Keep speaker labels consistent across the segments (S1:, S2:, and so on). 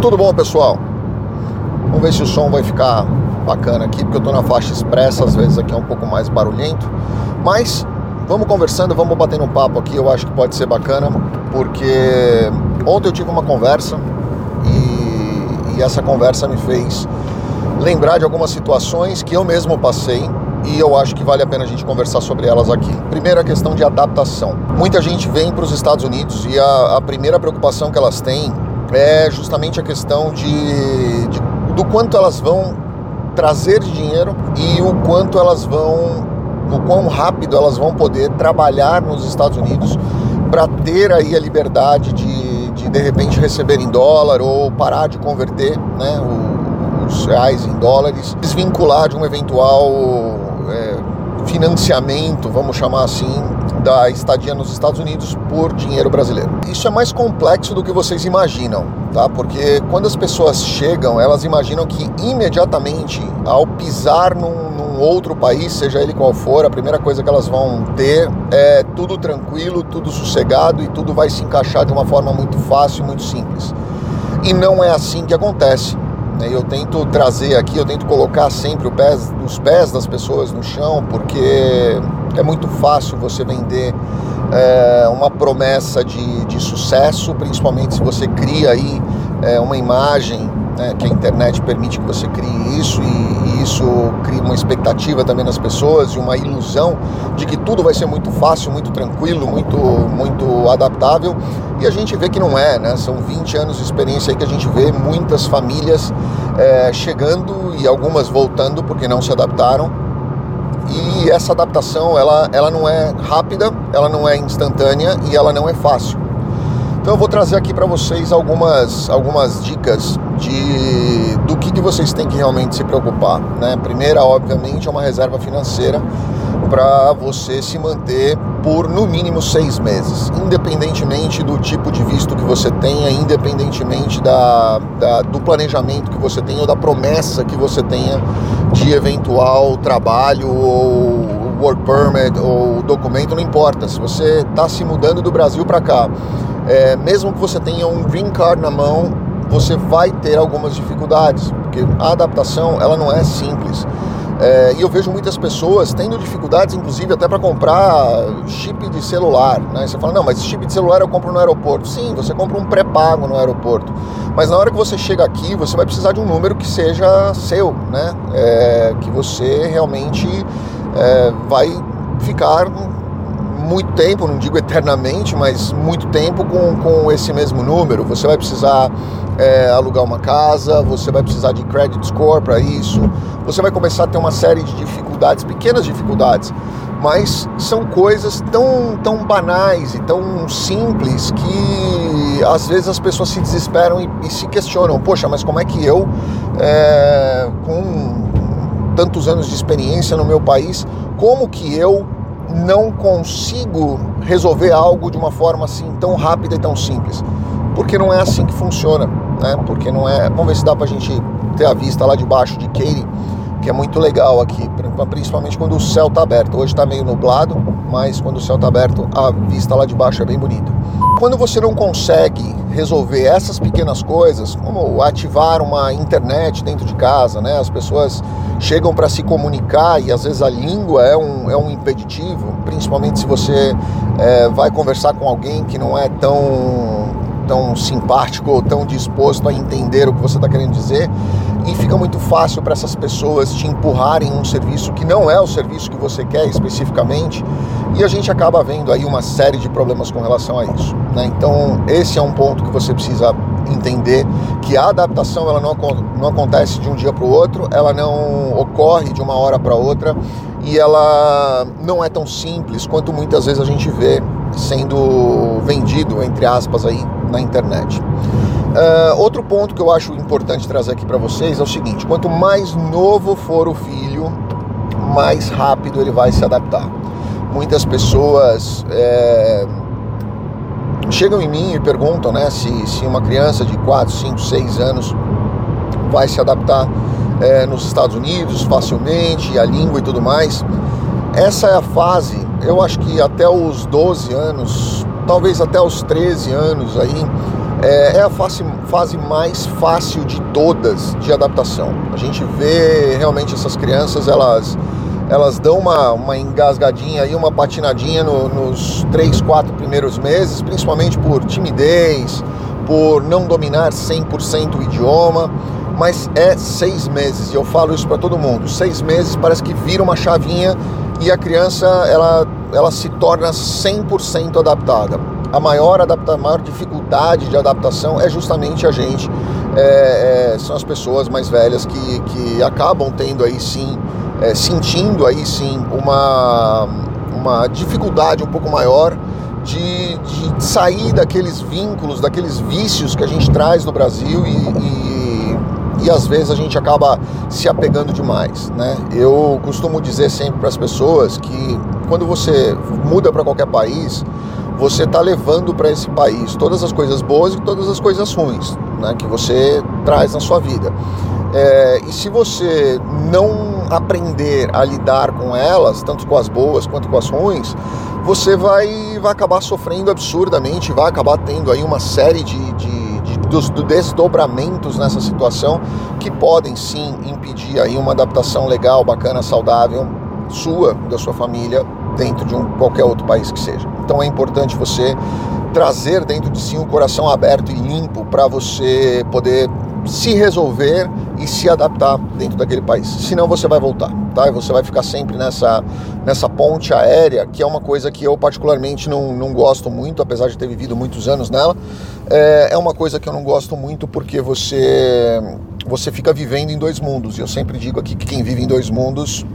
S1: Tudo bom, pessoal? Vamos ver se o som vai ficar bacana aqui, porque eu estou na faixa expressa, às vezes aqui é um pouco mais barulhento. Mas vamos conversando, vamos batendo um papo aqui, eu acho que pode ser bacana, porque ontem eu tive uma conversa e, e essa conversa me fez lembrar de algumas situações que eu mesmo passei e eu acho que vale a pena a gente conversar sobre elas aqui. Primeiro, a questão de adaptação. Muita gente vem para os Estados Unidos e a, a, primeira preocupação que elas têm é justamente a questão de, de do quanto elas vão trazer dinheiro e o quanto elas vão, o quão rápido elas vão poder trabalhar nos Estados Unidos para ter aí a liberdade de, de de repente receber em dólar ou parar de converter né, os reais em dólares, desvincular de um eventual é, financiamento, vamos chamar assim, da estadia nos Estados Unidos por dinheiro brasileiro. Isso é mais complexo do que vocês imaginam, tá? Porque quando as pessoas chegam, elas imaginam que imediatamente, ao pisar num, num outro país, seja ele qual for, a primeira coisa que elas vão ter é tudo tranquilo, tudo sossegado e tudo vai se encaixar de uma forma muito fácil, muito simples. E não é assim que acontece. Né? Eu tento trazer aqui, eu tento colocar sempre pés, os pés das pessoas no chão, porque é muito fácil você vender é, uma promessa de, de sucesso, principalmente se você cria aí é, uma imagem né, que a internet permite que você crie isso e, e, isso cria uma expectativa também nas pessoas e uma ilusão de que tudo vai ser muito fácil, muito tranquilo, muito, muito adaptável e a gente vê que não é, né? São 20 anos de experiência aí que a gente vê muitas famílias é, chegando e algumas voltando porque não se adaptaram e essa adaptação ela, ela não é rápida, ela não é instantânea e ela não é fácil. Então eu vou trazer aqui para vocês algumas, algumas dicas de do que, que vocês têm que realmente se preocupar. Né? Primeira, obviamente, é uma reserva financeira para você se manter por no mínimo seis meses, independentemente do tipo de visto que você tenha, independentemente da, da, do planejamento que você tenha ou da promessa que você tenha de eventual trabalho ou work permit ou documento, não importa. Se você está se mudando do Brasil para cá, é, mesmo que você tenha um green card na mão, você vai ter algumas dificuldades, porque a adaptação ela não é simples. É, e eu vejo muitas pessoas tendo dificuldades, inclusive até para comprar chip de celular. Né? Você fala, não, mas chip de celular eu compro no aeroporto. Sim, você compra um pré-pago no aeroporto. Mas na hora que você chega aqui, você vai precisar de um número que seja seu, né? É, que você realmente é, vai ficar muito tempo, não digo eternamente, mas muito tempo com, com esse mesmo número. Você vai precisar é, alugar uma casa, você vai precisar de credit score para isso, você vai começar a ter uma série de dificuldades, pequenas dificuldades, mas são coisas tão, tão banais e tão simples que às vezes as pessoas se desesperam e, e se questionam: poxa, mas como é que eu, é, com tantos anos de experiência no meu país, como que eu não consigo resolver algo de uma forma assim tão rápida e tão simples? Porque não é assim que funciona, né? Porque não é. Vamos ver se dá pra gente ter a vista lá de baixo de Katy, que é muito legal aqui, principalmente quando o céu tá aberto. Hoje tá meio nublado, mas quando o céu tá aberto, a vista lá de baixo é bem bonita. Quando você não consegue resolver essas pequenas coisas, como ativar uma internet dentro de casa, né? As pessoas chegam para se comunicar e às vezes a língua é um, é um impeditivo, principalmente se você é, vai conversar com alguém que não é tão tão simpático ou tão disposto a entender o que você está querendo dizer e fica muito fácil para essas pessoas te empurrarem um serviço que não é o serviço que você quer especificamente e a gente acaba vendo aí uma série de problemas com relação a isso. Né? Então esse é um ponto que você precisa entender que a adaptação ela não, não acontece de um dia para o outro, ela não ocorre de uma hora para outra e ela não é tão simples quanto muitas vezes a gente vê sendo vendido, entre aspas, aí na internet. Uh, outro ponto que eu acho importante trazer aqui para vocês é o seguinte: quanto mais novo for o filho, mais rápido ele vai se adaptar. Muitas pessoas é, chegam em mim e perguntam né, se, se uma criança de 4, 5, 6 anos vai se adaptar é, nos Estados Unidos facilmente, a língua e tudo mais. Essa é a fase, eu acho que até os 12 anos, talvez até os 13 anos aí, é, é a fase, fase mais fácil de todas de adaptação. A gente vê realmente essas crianças, elas elas dão uma, uma engasgadinha e uma patinadinha no, nos três, quatro primeiros meses, principalmente por timidez, por não dominar 100% o idioma, mas é seis meses, e eu falo isso para todo mundo, seis meses parece que vira uma chavinha e a criança ela, ela se torna 100% adaptada. A maior, adapta, a maior dificuldade de adaptação é justamente a gente, é, é, são as pessoas mais velhas que, que acabam tendo aí sim, é, sentindo aí sim uma, uma dificuldade um pouco maior de, de sair daqueles vínculos, daqueles vícios que a gente traz no Brasil e, e, e às vezes a gente acaba se apegando demais. Né? Eu costumo dizer sempre para as pessoas que quando você muda para qualquer país, você está levando para esse país todas as coisas boas e todas as coisas ruins né, que você traz na sua vida. É, e se você não aprender a lidar com elas, tanto com as boas quanto com as ruins, você vai, vai acabar sofrendo absurdamente, vai acabar tendo aí uma série de, de, dos, desdobramentos nessa situação que podem sim impedir aí uma adaptação legal, bacana, saudável sua, da sua família, dentro de um, qualquer outro país que seja. Então é importante você trazer dentro de si um coração aberto e limpo para você poder se resolver e se adaptar dentro daquele país. Senão você vai voltar, tá? E você vai ficar sempre nessa, nessa ponte aérea, que é uma coisa que eu particularmente não, não gosto muito, apesar de ter vivido muitos anos nela. É, é uma coisa que eu não gosto muito porque você, você fica vivendo em dois mundos. E eu sempre digo aqui que quem vive em dois mundos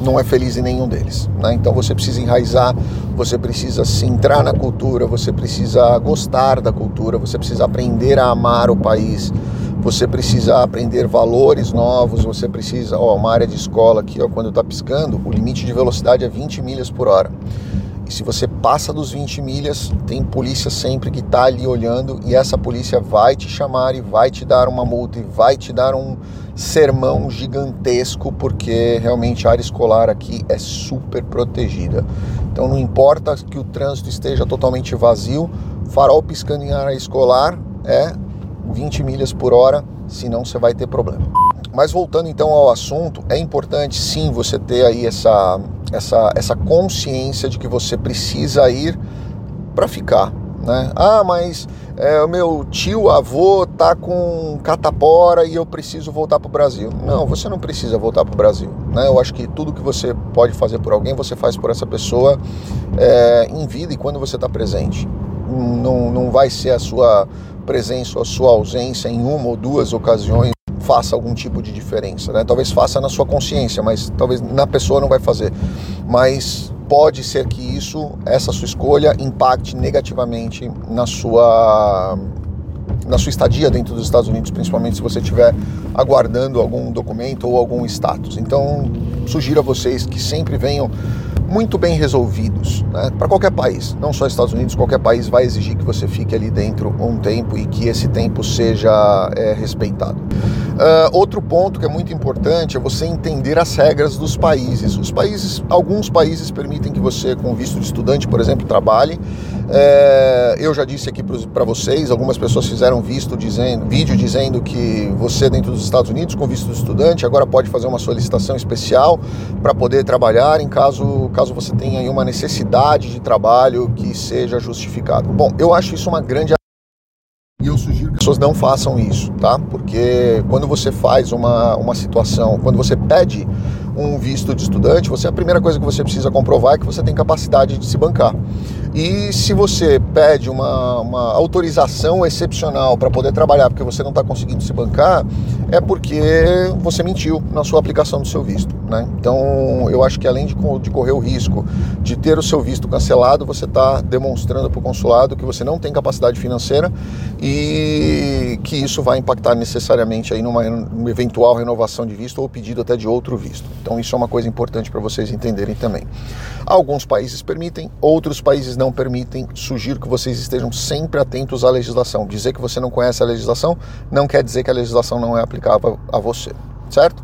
S1: não é feliz em nenhum deles. Né? Então você precisa enraizar, você precisa se entrar na cultura, você precisa gostar da cultura, você precisa aprender a amar o país, você precisa aprender valores novos, você precisa, ó, uma área de escola aqui, ó, quando está piscando, o limite de velocidade é 20 milhas por hora. E se você passa dos 20 milhas, tem polícia sempre que está ali olhando e essa polícia vai te chamar e vai te dar uma multa e vai te dar um sermão gigantesco, porque realmente a área escolar aqui é super protegida. Então não importa que o trânsito esteja totalmente vazio, farol piscando em área escolar é 20 milhas por hora, senão você vai ter problema. Mas voltando então ao assunto, é importante sim você ter aí essa, essa, essa consciência de que você precisa ir para ficar. Né? Ah, mas é, o meu tio avô tá com catapora e eu preciso voltar para o Brasil. Não, você não precisa voltar para o Brasil. Né? Eu acho que tudo que você pode fazer por alguém, você faz por essa pessoa é, em vida e quando você está presente. Não, não vai ser a sua presença ou a sua ausência em uma ou duas ocasiões faça algum tipo de diferença, né? Talvez faça na sua consciência, mas talvez na pessoa não vai fazer. Mas pode ser que isso, essa sua escolha, impacte negativamente na sua na sua estadia dentro dos Estados Unidos, principalmente se você estiver aguardando algum documento ou algum status. Então, sugiro a vocês que sempre venham muito bem resolvidos né? para qualquer país, não só Estados Unidos, qualquer país vai exigir que você fique ali dentro um tempo e que esse tempo seja é, respeitado. Uh, outro ponto que é muito importante é você entender as regras dos países. Os países, alguns países permitem que você, com visto de estudante, por exemplo, trabalhe. É, eu já disse aqui para vocês, algumas pessoas fizeram visto dizendo, vídeo dizendo que você dentro dos Estados Unidos com visto de estudante agora pode fazer uma solicitação especial para poder trabalhar em caso caso você tenha uma necessidade de trabalho que seja justificado. Bom, eu acho isso uma grande pessoas não façam isso, tá? Porque quando você faz uma, uma situação, quando você pede um visto de estudante, você a primeira coisa que você precisa comprovar é que você tem capacidade de se bancar. E se você pede uma, uma autorização excepcional para poder trabalhar porque você não está conseguindo se bancar, é porque você mentiu na sua aplicação do seu visto. Né? Então, eu acho que além de, de correr o risco de ter o seu visto cancelado, você está demonstrando para o consulado que você não tem capacidade financeira e que isso vai impactar necessariamente aí numa, numa eventual renovação de visto ou pedido até de outro visto. Então, isso é uma coisa importante para vocês entenderem também. Alguns países permitem, outros países não permitem. Sugiro que vocês estejam sempre atentos à legislação. Dizer que você não conhece a legislação não quer dizer que a legislação não é aplicável a você, certo?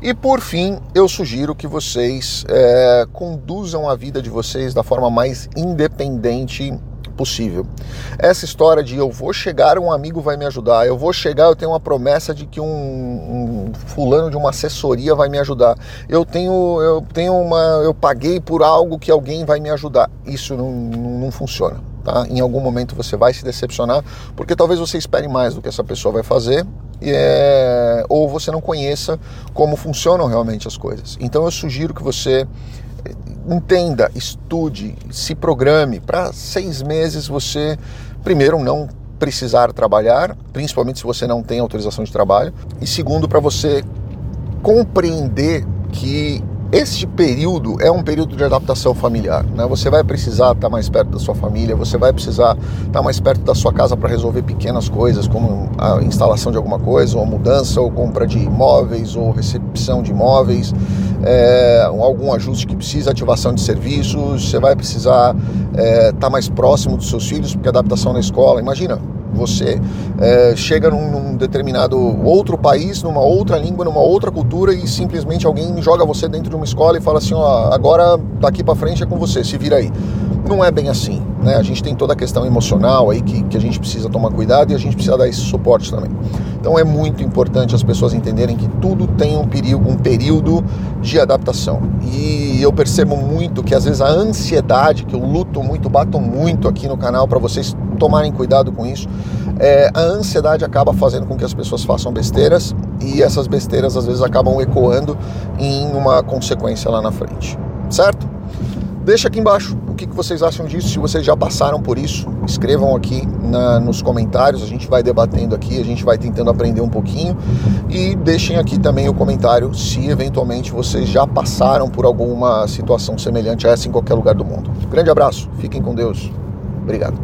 S1: E por fim, eu sugiro que vocês é, conduzam a vida de vocês da forma mais independente possível. Essa história de eu vou chegar, um amigo vai me ajudar, eu vou chegar, eu tenho uma promessa de que um, um fulano de uma assessoria vai me ajudar, eu tenho, eu tenho uma, eu paguei por algo que alguém vai me ajudar. Isso não, não, não funciona. Tá? Em algum momento você vai se decepcionar, porque talvez você espere mais do que essa pessoa vai fazer é, ou você não conheça como funcionam realmente as coisas. Então eu sugiro que você entenda, estude, se programe para seis meses você primeiro não precisar trabalhar, principalmente se você não tem autorização de trabalho, e segundo para você compreender que este período é um período de adaptação familiar. Né? Você vai precisar estar mais perto da sua família, você vai precisar estar mais perto da sua casa para resolver pequenas coisas, como a instalação de alguma coisa, ou mudança, ou compra de imóveis, ou recepção de imóveis, é, algum ajuste que precisa, ativação de serviços. Você vai precisar é, estar mais próximo dos seus filhos, porque adaptação na escola. Imagina, você é, chega num, num, determinado outro país, numa outra língua, numa outra cultura e simplesmente alguém joga você dentro de uma escola e fala assim: ó, agora daqui para frente é com você, se vira aí. Não é bem assim, né? A gente tem toda a questão emocional aí que, que a gente precisa tomar cuidado e a gente precisa dar esse suporte também. Então é muito importante as pessoas entenderem que tudo tem um período, um período de adaptação. E eu percebo muito que às vezes a ansiedade, que eu luto muito, bato muito aqui no canal para vocês tomarem cuidado com isso. É, a ansiedade acaba fazendo com que as pessoas façam besteiras e essas besteiras às vezes acabam ecoando em uma consequência lá na frente, certo? Deixa aqui embaixo o que, vocês acham disso, se vocês já passaram por isso, escrevam aqui na, nos comentários, a gente vai debatendo aqui, a gente vai tentando aprender um pouquinho e deixem aqui também o comentário se eventualmente vocês já passaram por alguma situação semelhante a essa em qualquer lugar do mundo. Grande abraço, fiquem com Deus, obrigado.